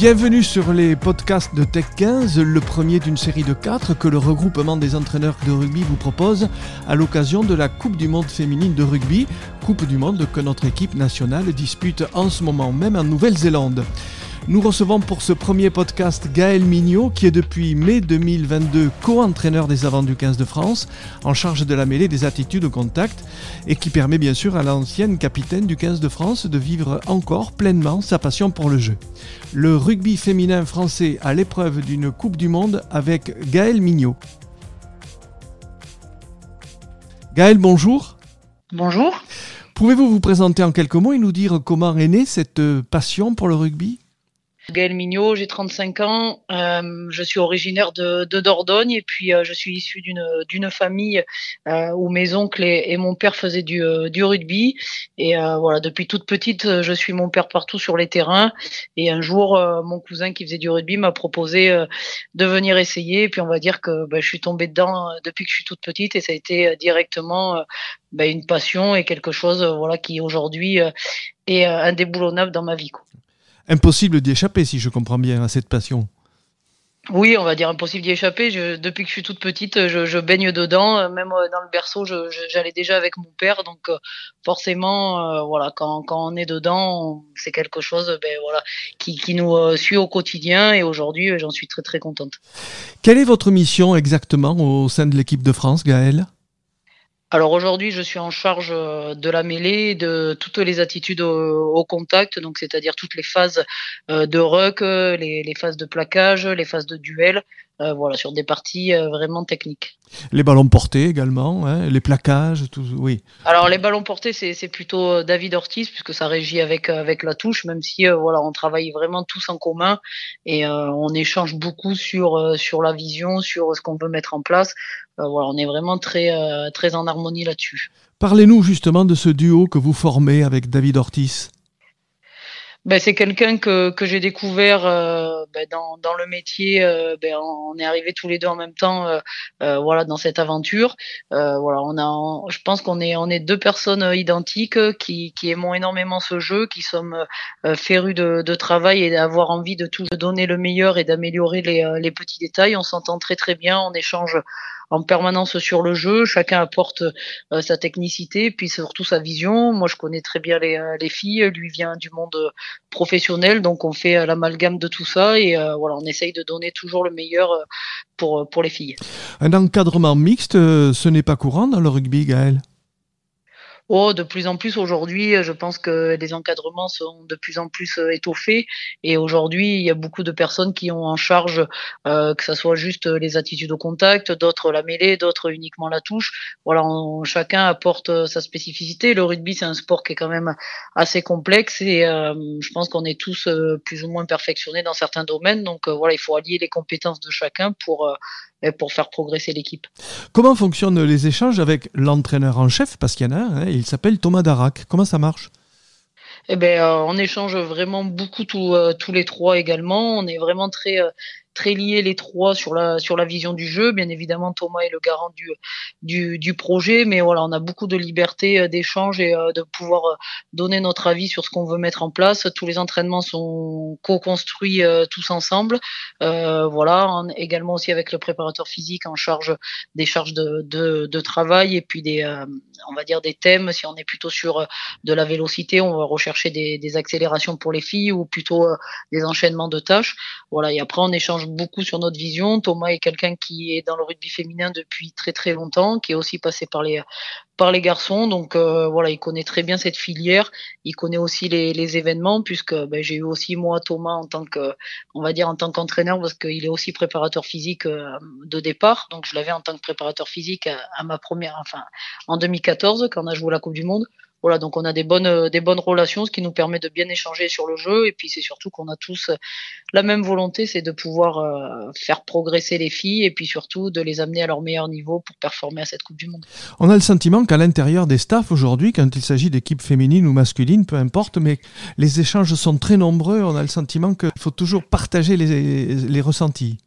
Bienvenue sur les podcasts de Tech 15, le premier d'une série de quatre que le regroupement des entraîneurs de rugby vous propose à l'occasion de la Coupe du Monde féminine de rugby, Coupe du Monde que notre équipe nationale dispute en ce moment même en Nouvelle-Zélande. Nous recevons pour ce premier podcast Gaël Mignot, qui est depuis mai 2022 co-entraîneur des avants du 15 de France, en charge de la mêlée des attitudes au contact, et qui permet bien sûr à l'ancienne capitaine du 15 de France de vivre encore pleinement sa passion pour le jeu. Le rugby féminin français à l'épreuve d'une Coupe du Monde avec Gaël Mignot. Gaël, bonjour. Bonjour. Pouvez-vous vous présenter en quelques mots et nous dire comment est née cette passion pour le rugby? Gaël Mignot, j'ai 35 ans, euh, je suis originaire de, Dordogne et puis euh, je suis issu d'une famille euh, où mes oncles et, mon père faisaient du, du rugby. Et voilà depuis toute petite je suis mon père partout sur les terrains. Et un jour mon cousin qui faisait du rugby m'a proposé de venir essayer. Et puis on va dire que bah, je suis tombée dedans depuis que je suis toute petite. Et ça a été directement bah, une passion et quelque chose voilà qui aujourd'hui est indéboulonnable dans ma vie. Quoi impossible d'y échapper, si je comprends bien, à cette passion. Oui, on va dire impossible d'y échapper. depuis que je suis toute petite, je, baigne dedans. Même euh, dans le berceau, j'allais déjà avec mon père. Donc euh, forcément, euh, voilà, quand, on est dedans, c'est quelque chose ben, voilà, qui, qui nous suit au quotidien. Et aujourd'hui, j'en suis très très contente. Quelle est votre mission exactement au sein de l'équipe de France, Gaëlle? Alors aujourd'hui, je suis en charge euh, de la mêlée, de toutes les attitudes au, contact, donc c'est-à-dire toutes les phases euh, de ruck, les, les, phases de plaquage, les phases de duel, euh, voilà, sur des parties vraiment techniques. Les ballons portés également, hein, les plaquages, tout, oui. Alors les ballons portés, c'est plutôt David Ortiz puisque ça régit avec avec la touche, même si voilà, on travaille vraiment tous en commun et on échange beaucoup sur sur la vision, sur ce qu'on veut mettre en place. Euh, on est vraiment très, euh, très en harmonie là-dessus. Parlez-nous justement de ce duo que vous formez avec David Ortiz. Ben, c'est quelqu'un que, que j'ai découvert euh, ben, dans, dans le métier. Euh, ben, on est arrivés tous les deux en même temps, euh, voilà, dans cette aventure. voilà, on a, je pense qu'on est, on est deux personnes identiques qui, qui aimons énormément ce jeu, qui sommes férus de, de travail et d'avoir envie de tout donner le meilleur et d'améliorer les, les petits détails. On s'entend très très bien, on échange en permanence sur le jeu. Chacun apporte sa technicité, puis surtout sa vision. Moi, je connais très bien les, les filles. Lui vient du monde professionnel. Donc on fait euh, l'amalgame de tout ça et euh, voilà, on essaye de donner toujours le meilleur euh, pour, pour les filles. Un encadrement mixte, ce n'est pas courant dans le rugby, Gaël Oh, de plus en plus aujourd'hui, je pense que les encadrements sont de plus en plus euh, étoffés et aujourd'hui, il y a beaucoup de personnes qui ont en charge euh, que ça soit juste les attitudes au contact, d'autres la mêlée, d'autres uniquement la touche. Voilà, chacun apporte euh, sa spécificité. Le rugby, c'est un sport qui est quand même assez complexe et je pense qu'on est tous plus ou moins perfectionnés dans certains domaines. Donc voilà, il faut allier les compétences de chacun pour pour faire progresser l'équipe. Comment fonctionnent les échanges avec l'entraîneur en chef Parce qu'il y en a un, hein, il s'appelle Thomas Darac. Comment ça marche? Eh ben, euh, on échange vraiment beaucoup euh, tous les trois également. On est vraiment très euh, très liés les trois sur la sur la vision du jeu. Bien évidemment, Thomas est le garant du du, projet, mais voilà, on a beaucoup de liberté d'échange et de pouvoir donner notre avis sur ce qu'on veut mettre en place. Tous les entraînements sont co-construits tous ensemble. Euh, voilà, également aussi avec le préparateur physique en charge des charges de, de, travail et puis des on va dire des thèmes. Si on est plutôt sur de la vélocité, on va rechercher des accélérations pour les filles ou plutôt des enchaînements de tâches. Voilà, et après on échange beaucoup sur notre vision. Thomas est quelqu'un qui est dans le rugby féminin depuis très très longtemps, qui est aussi passé par les par les garçons. Donc euh, voilà, il connaît très bien cette filière. Il connaît aussi les, événements puisque ben, j'ai eu aussi moi Thomas en tant que, on va dire en tant qu'entraîneur parce qu'il est aussi préparateur physique euh, de départ. Donc je l'avais en tant que préparateur physique à, à, ma première, enfin en 2014 quand on a joué la Coupe du Monde. Voilà, donc on a des bonnes, euh, des bonnes relations, ce qui nous permet de bien échanger sur le jeu. Et puis c'est surtout qu'on a tous euh, la même volonté, c'est de pouvoir euh, faire progresser les filles et puis surtout de les amener à leur meilleur niveau pour performer à cette Coupe du Monde. On a le sentiment qu'à l'intérieur des staffs aujourd'hui, quand il s'agit d'équipes féminines ou masculines, peu importe, mais les échanges sont très nombreux. On a le sentiment qu'il faut toujours partager les, les ressentis.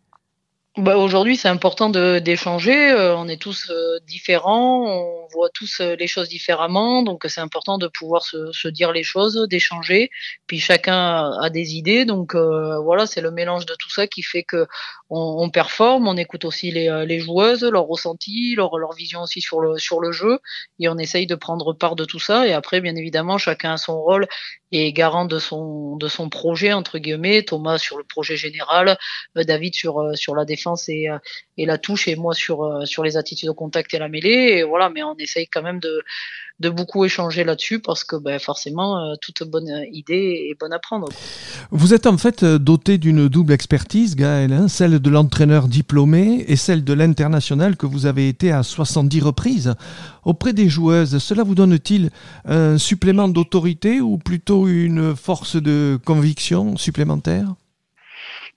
Bah, aujourd'hui, c'est important d'échanger. Euh, on est tous euh, différents, on voit tous euh, les choses différemment, donc c'est important de pouvoir se, se dire les choses, d'échanger. Puis chacun a, des idées, donc voilà, c'est le mélange de tout ça qui fait que on, on performe. On écoute aussi les, les joueuses, leurs ressentis, leur, leur vision aussi sur le sur le jeu, et on essaye de prendre part de tout ça. Et après, bien évidemment, chacun a son rôle et est garant de son de son projet entre guillemets. Thomas sur le projet général, David sur sur la défense et, euh, et la touche et moi sur, euh, sur les attitudes au contact et la mêlée. Et voilà, mais on essaye quand même de, de beaucoup échanger là-dessus parce que ben, forcément, euh, toute bonne idée est bonne à prendre. Vous êtes en fait doté d'une double expertise, Gaël, celle de l'entraîneur diplômé et celle de l'international que vous avez été à 70 reprises. Auprès des joueuses, cela vous donne-t-il un supplément d'autorité ou plutôt une force de conviction supplémentaire?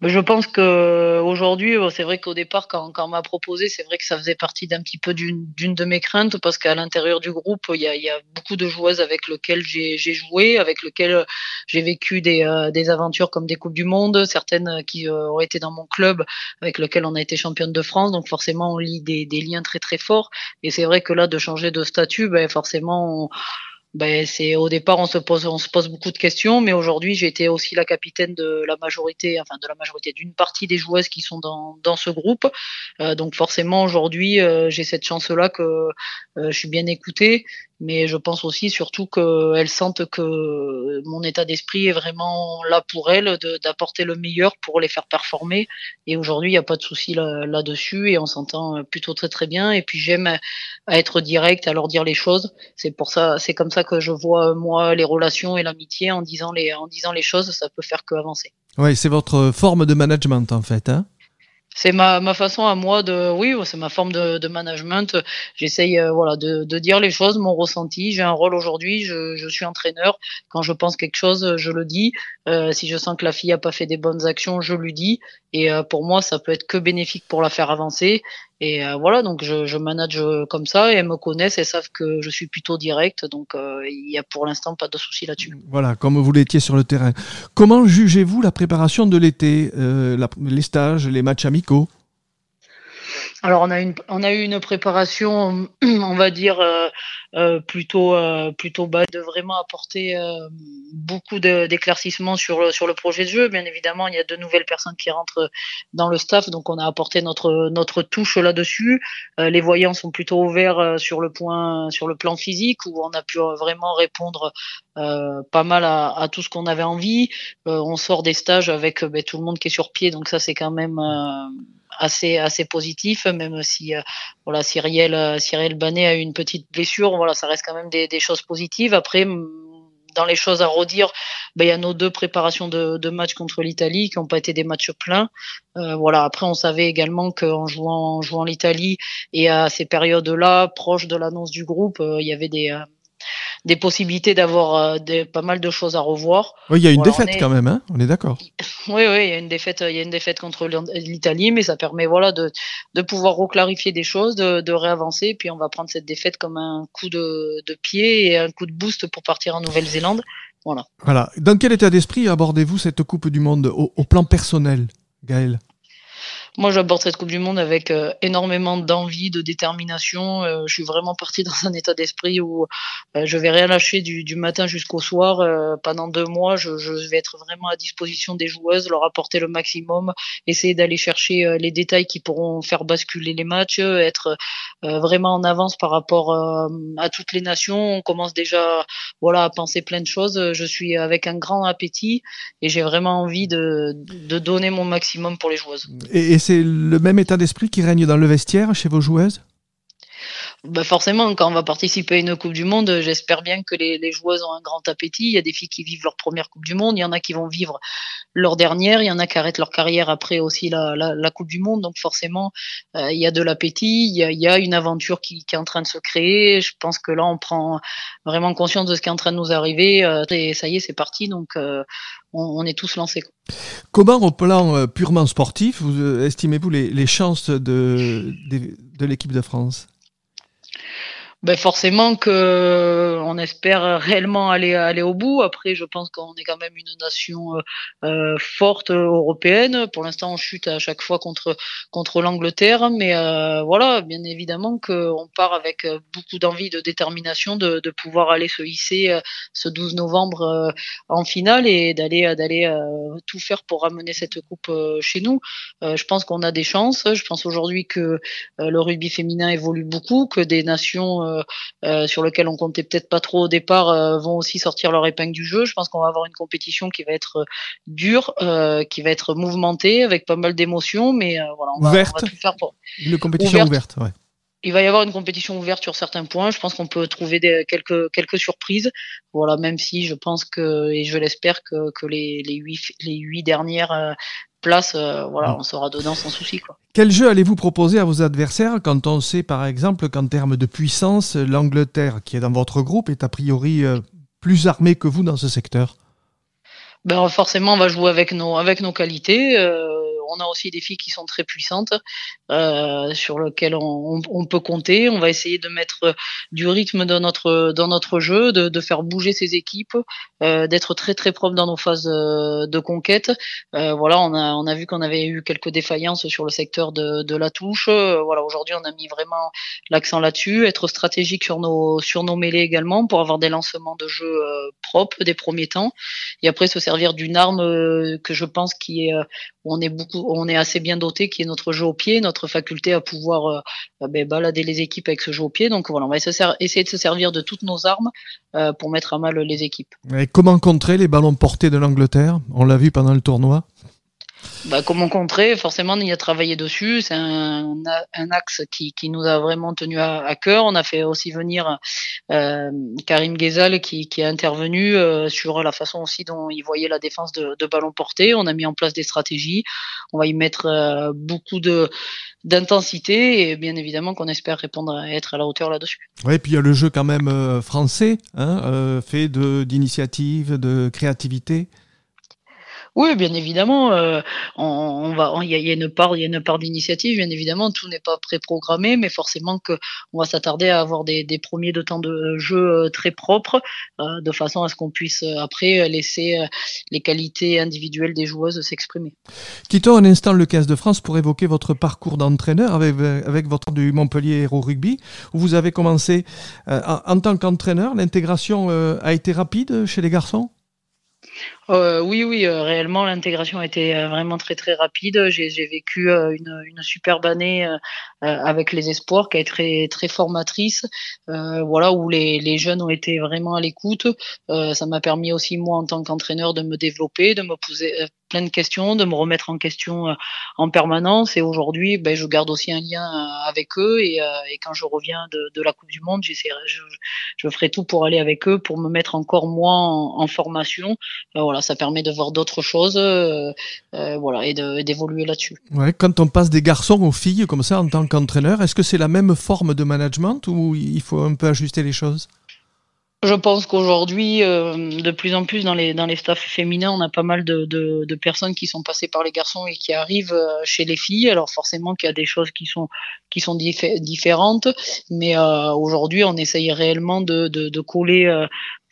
Je pense que aujourd'hui, c'est vrai qu'au départ, quand, quand on m'a proposé, c'est vrai que ça faisait partie d'un petit peu d'une de mes craintes parce qu'à l'intérieur du groupe, il y a, y a, beaucoup de joueuses avec lesquelles j'ai joué, avec lesquelles j'ai vécu des, euh, des, aventures comme des coupes du monde, certaines qui euh, ont été dans mon club, avec lesquelles on a été championne de France. Donc forcément, on lit des, des liens très très forts. Et c'est vrai que là, de changer de statut, ben forcément. Ben c'est au départ on se pose on se pose beaucoup de questions, mais aujourd'hui j'ai été aussi la capitaine de la majorité, enfin de la majorité d'une partie des joueuses qui sont dans, ce groupe. Euh, donc forcément aujourd'hui euh, j'ai cette chance là que euh, je suis bien écoutée mais je pense aussi surtout qu'elles sentent que mon état d'esprit est vraiment là pour elles, d'apporter le meilleur pour les faire performer. Et aujourd'hui, il n'y a pas de souci là-dessus et on s'entend plutôt très très bien. Et puis j'aime être direct, à leur dire les choses. C'est pour ça, c'est comme ça que je vois moi les relations et l'amitié en disant les en disant les choses, ça peut faire que avancer. Oui, c'est votre forme de management en fait. Hein c'est ma, ma façon à moi de oui c'est ma forme de, de management. J'essaye euh, voilà de, de dire les choses mon ressenti. J'ai un rôle aujourd'hui je, je suis entraîneur. Quand je pense quelque chose je le dis. Euh, si je sens que la fille a pas fait des bonnes actions je lui dis. Et euh, pour moi ça peut être que bénéfique pour la faire avancer et euh, voilà, donc je, je, manage comme ça et elles me connaissent, elles savent que je suis plutôt direct, donc euh, il n'y a pour l'instant pas de souci là-dessus. Voilà, comme vous l'étiez sur le terrain. Comment jugez-vous la préparation de l'été, euh, les stages, les matchs amicaux? Alors on a eu une préparation, on va dire euh, euh, plutôt euh, de vraiment apporter beaucoup d'éclaircissements sur le projet de jeu. Bien évidemment, il y a de nouvelles personnes qui rentrent dans le staff, donc on a apporté notre touche là-dessus. les voyants sont plutôt ouverts sur le point sur le plan physique où on a pu vraiment répondre pas mal à, tout ce qu'on avait envie. on sort des stages avec ben, tout le monde qui est sur pied, donc ça c'est quand même assez positif, même si euh, voilà Cyriel euh, Banet a eu une petite blessure, voilà ça reste quand même des, choses positives. Après dans les choses à redire, ben, il y a nos deux préparations de, de matchs contre l'Italie qui n'ont pas été des matchs pleins. Euh, voilà. Après, on savait également qu'en jouant, en jouant l'Italie et à ces périodes-là, proches de l'annonce du groupe, euh, il y avait des, des possibilités d'avoir euh, pas mal de choses à revoir. Oui, il y a une défaite quand même, hein on est d'accord. Oui, oui, il y a une défaite, il y a une défaite contre l'Italie, mais ça permet voilà de, de pouvoir reclarifier des choses, de, de réavancer, puis on va prendre cette défaite comme un coup de, de pied et un coup de boost pour partir en Nouvelle-Zélande. Voilà. Voilà. Dans quel état d'esprit abordez-vous cette Coupe du Monde au, au plan personnel, Gaël? Moi, j'aborde cette Coupe du Monde avec euh, énormément d'envie, de détermination. Euh, je suis vraiment parti dans un état d'esprit où euh, je vais rien lâcher du, du matin jusqu'au soir. pendant deux mois, je, je, vais être vraiment à disposition des joueuses, leur apporter le maximum, essayer d'aller chercher les détails qui pourront faire basculer les matchs, être vraiment en avance par rapport à toutes les nations. On commence déjà, voilà, à penser plein de choses. Je suis avec un grand appétit et j'ai vraiment envie de, de donner mon maximum pour les joueuses. C'est le même état d'esprit qui règne dans le vestiaire chez vos joueuses? Bah forcément, quand on va participer à une Coupe du Monde, j'espère bien que les, joueuses ont un grand appétit. Il y a des filles qui vivent leur première Coupe du Monde, il y en a qui vont vivre leur dernière, il y en a qui arrêtent leur carrière après aussi la, Coupe du Monde. Donc forcément, euh, il y a de l'appétit, il, y a une aventure qui, qui, est en train de se créer. Je pense que là, on prend vraiment conscience de ce qui est en train de nous arriver. Euh, et ça y est, c'est parti. Donc euh, on, est tous lancés. Comment, au plan purement sportif, vous estimez-vous les, chances de l'équipe de France? Ben forcément que on espère réellement aller aller au bout. Après, je pense qu'on est quand même une nation euh, euh forte européenne. Pour l'instant, on chute à chaque fois contre contre l'Angleterre, mais euh, voilà, bien évidemment qu'on part avec euh, beaucoup d'envie, de détermination de, de pouvoir aller se hisser euh, ce 12 novembre en finale et d'aller d'aller tout faire pour ramener cette coupe chez nous. je pense qu'on a des chances. Je pense aujourd'hui que le rugby féminin évolue beaucoup, que des nations euh, euh, sur lequel on comptait peut-être pas trop au départ euh, vont aussi sortir leur épingle du jeu. Je pense qu'on va avoir une compétition qui va être dure, qui va être mouvementée avec pas mal d'émotions, mais voilà, on va, tout faire pour. Une compétition ouverte, ouais. Il va y avoir une compétition ouverte sur certains points. Je pense qu'on peut trouver des, quelques, quelques surprises. Voilà, même si je pense que, et je l'espère que, que les, les, huit, les huit dernières place, euh, voilà, on sera dedans sans souci. Quoi. Quel jeu allez-vous proposer à vos adversaires quand on sait par exemple qu'en termes de puissance, l'Angleterre, qui est dans votre groupe, est a priori euh, plus armée que vous dans ce secteur? Ben, Forcément, on va jouer avec nos, avec nos qualités. Euh, on a aussi des filles qui sont très puissantes, euh, sur lesquelles on, peut compter. On va essayer de mettre du rythme dans notre dans notre jeu, de, faire bouger ces équipes, euh, d'être très très propre dans nos phases euh, de conquête. voilà, on a on a vu qu'on avait eu quelques défaillances sur le secteur de, la touche. voilà, aujourd'hui on a mis vraiment l'accent là-dessus, être stratégique sur nos sur nos mêlées également pour avoir des lancements de jeu propres des premiers temps et après se servir d'une arme que je pense qui est on est beaucoup on est assez bien doté, qui est notre jeu au pied, notre faculté à pouvoir euh, euh, ben, balader les équipes avec ce jeu au pied. Donc voilà, on va essayer de se servir de toutes nos armes euh, pour mettre à mal les équipes. Et comment contrer les ballons portés de l'Angleterre? On l'a vu pendant le tournoi. Bah, comment contrer Forcément, on y a travaillé dessus. C'est un, axe qui, nous a vraiment tenu à, cœur. On a fait aussi venir euh, Karim Ghezal qui, est intervenu euh, sur la façon aussi dont il voyait la défense de, de ballon porté. On a mis en place des stratégies. On va y mettre euh, beaucoup de d'intensité et bien évidemment qu'on espère répondre à être à la hauteur là-dessus. Oui, puis il y a le jeu quand même français, hein, fait d'initiative, de créativité. Oui, bien évidemment, euh, on, va, il y, a une part, il y a une part d'initiative, bien évidemment, tout n'est pas préprogrammé, mais forcément que on va s'attarder à avoir des, premiers de temps de jeu euh, très propres, euh, de façon à ce qu'on puisse après laisser les qualités individuelles des joueuses s'exprimer. Quittons un instant le 15 de France pour évoquer votre parcours d'entraîneur avec, avec votre du Montpellier Hero Rugby, où vous avez commencé en tant qu'entraîneur. L'intégration a été rapide chez les garçons? Euh, oui, oui, euh, réellement, l'intégration a été euh, vraiment très, très rapide. J'ai vécu une, superbe année avec les espoirs qui a été très, très formatrice, voilà, où les, les, jeunes ont été vraiment à l'écoute. ça m'a permis aussi, moi, en tant qu'entraîneur, de me développer, de me poser plein de questions, de me remettre en question en permanence. Et aujourd'hui, ben, je garde aussi un lien avec eux. Et, et quand je reviens de, la Coupe du Monde, j'essaierai, je, ferai tout pour aller avec eux, pour me mettre encore moins en, en formation. voilà ça permet de voir d'autres choses, euh, euh, voilà, et d'évoluer là-dessus. Ouais, quand on passe des garçons aux filles comme ça en tant qu'entraîneur, est-ce que c'est la même forme de management ou il faut un peu ajuster les choses? Je pense qu'aujourd'hui, euh, de plus en plus dans les dans les staffs féminins, on a pas mal de, de, personnes qui sont passées par les garçons et qui arrivent chez les filles. Alors forcément qu'il y a des choses qui sont qui sont différentes, mais aujourd'hui, on essaye réellement de, de, coller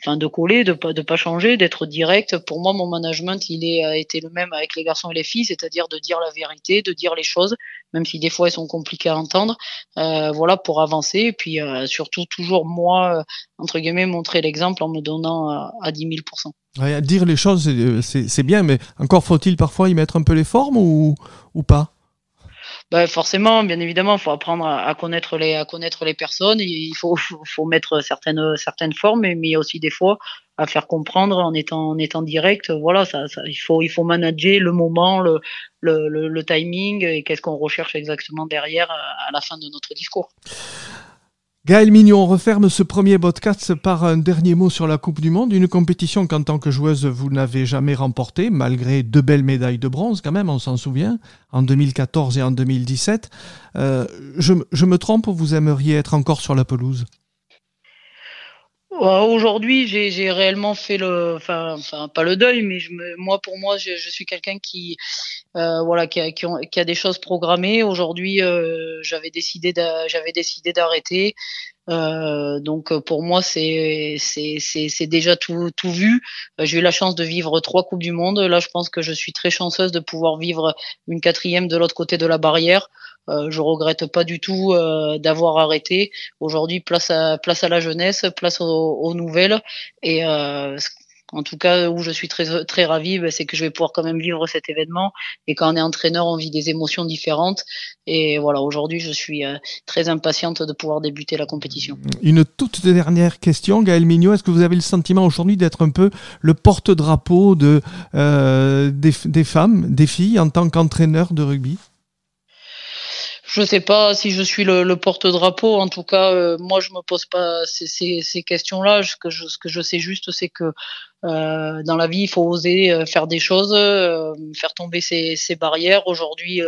de coller, de pas de pas changer, d'être direct. Pour moi, mon management, il est a été le même avec les garçons et les filles, c'est-à-dire de dire la vérité, de dire les choses, même si des fois elles sont compliquées à entendre. Euh, voilà pour avancer et puis euh, surtout toujours moi euh, entre guillemets montrer l'exemple en me donnant à 10 000 ouais, Dire les choses, c'est bien, mais encore faut-il parfois y mettre un peu les formes ou pas? Bah forcément, bien évidemment, il faut apprendre à, connaître les à connaître les personnes. Il faut, faut, mettre certaines certaines formes, mais il y a aussi des fois à faire comprendre en étant en étant direct. Voilà, ça, il faut il faut manager le moment, le le, le, le timing et qu'est-ce qu'on recherche exactement derrière à la fin de notre discours. Gaël Mignon, on referme ce premier podcast par un dernier mot sur la Coupe du Monde, une compétition qu'en tant que joueuse vous n'avez jamais remportée, malgré deux belles médailles de bronze quand même, on s'en souvient, en 2014 et en 2017. Euh, je, je me trompe ou vous aimeriez être encore sur la pelouse? Aujourd'hui, j'ai réellement fait le, enfin, enfin, pas le deuil, mais je me, moi, pour moi, je, suis quelqu'un qui, euh, voilà, qui a, qui, a, des choses programmées. Aujourd'hui, euh, j'avais décidé d'arrêter. Donc pour moi, c'est c'est déjà tout, tout vu. J'ai eu la chance de vivre trois coupes du monde. Là, je pense que je suis très chanceuse de pouvoir vivre une quatrième de l'autre côté de la barrière. Euh, je regrette pas du tout euh, d'avoir arrêté. Aujourd'hui, place à place à la jeunesse, place aux, nouvelles et euh, en tout cas, où je suis très très ravie, ben, c'est que je vais pouvoir quand même vivre cet événement. Et quand on est entraîneur, on vit des émotions différentes. Et voilà, aujourd'hui, je suis très impatiente de pouvoir débuter la compétition. Une toute dernière question, Gaël Mignot. Est-ce que vous avez le sentiment aujourd'hui d'être un peu le porte-drapeau de des femmes, des filles en tant qu'entraîneur de rugby? Je sais pas si je suis le, le porte-drapeau. En tout cas, euh, moi, je me pose pas ces, ces, ces questions-là. Ce que je, ce que je sais juste, c'est que euh, dans la vie, il faut oser euh, faire des choses, euh, faire tomber ces, ces barrières. Aujourd'hui,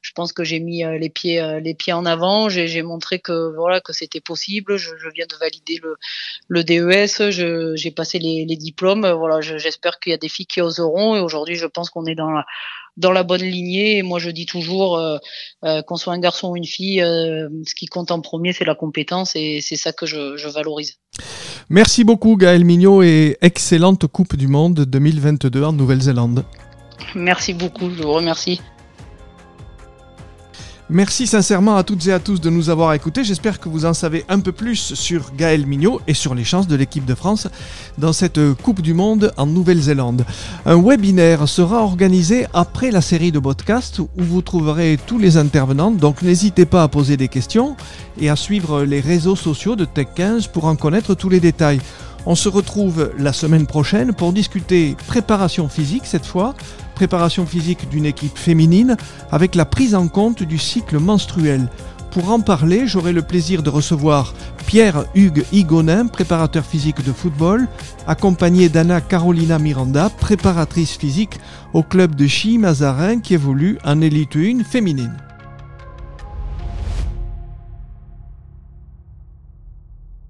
je pense que j'ai mis les pieds, les pieds en avant. J'ai montré que voilà que c'était possible. Je, je, viens de valider le, le DES. J'ai passé les, les, diplômes. Voilà, j'espère qu'il y a des filles qui oseront. Et aujourd'hui, je pense qu'on est dans la, dans la bonne lignée. Et moi, je dis toujours, qu'on soit un garçon ou une fille, ce qui compte en premier, c'est la compétence. Et c'est ça que je, je valorise. Merci beaucoup Gaël Mignot et excellente Coupe du Monde 2022 en Nouvelle-Zélande. Merci beaucoup, je vous remercie. Merci sincèrement à toutes et à tous de nous avoir écoutés. J'espère que vous en savez un peu plus sur Gaël Mignot et sur les chances de l'équipe de France dans cette Coupe du Monde en Nouvelle-Zélande. Un webinaire sera organisé après la série de podcasts où vous trouverez tous les intervenants, donc n'hésitez pas à poser des questions et à suivre les réseaux sociaux de Tech15 pour en connaître tous les détails. On se retrouve la semaine prochaine pour discuter préparation physique cette fois, préparation physique d'une équipe féminine avec la prise en compte du cycle menstruel. Pour en parler, j'aurai le plaisir de recevoir Pierre-Hugues Higonin, préparateur physique de football, accompagné d'Anna Carolina Miranda, préparatrice physique au club de Chi Mazarin qui évolue en élite 1 féminine.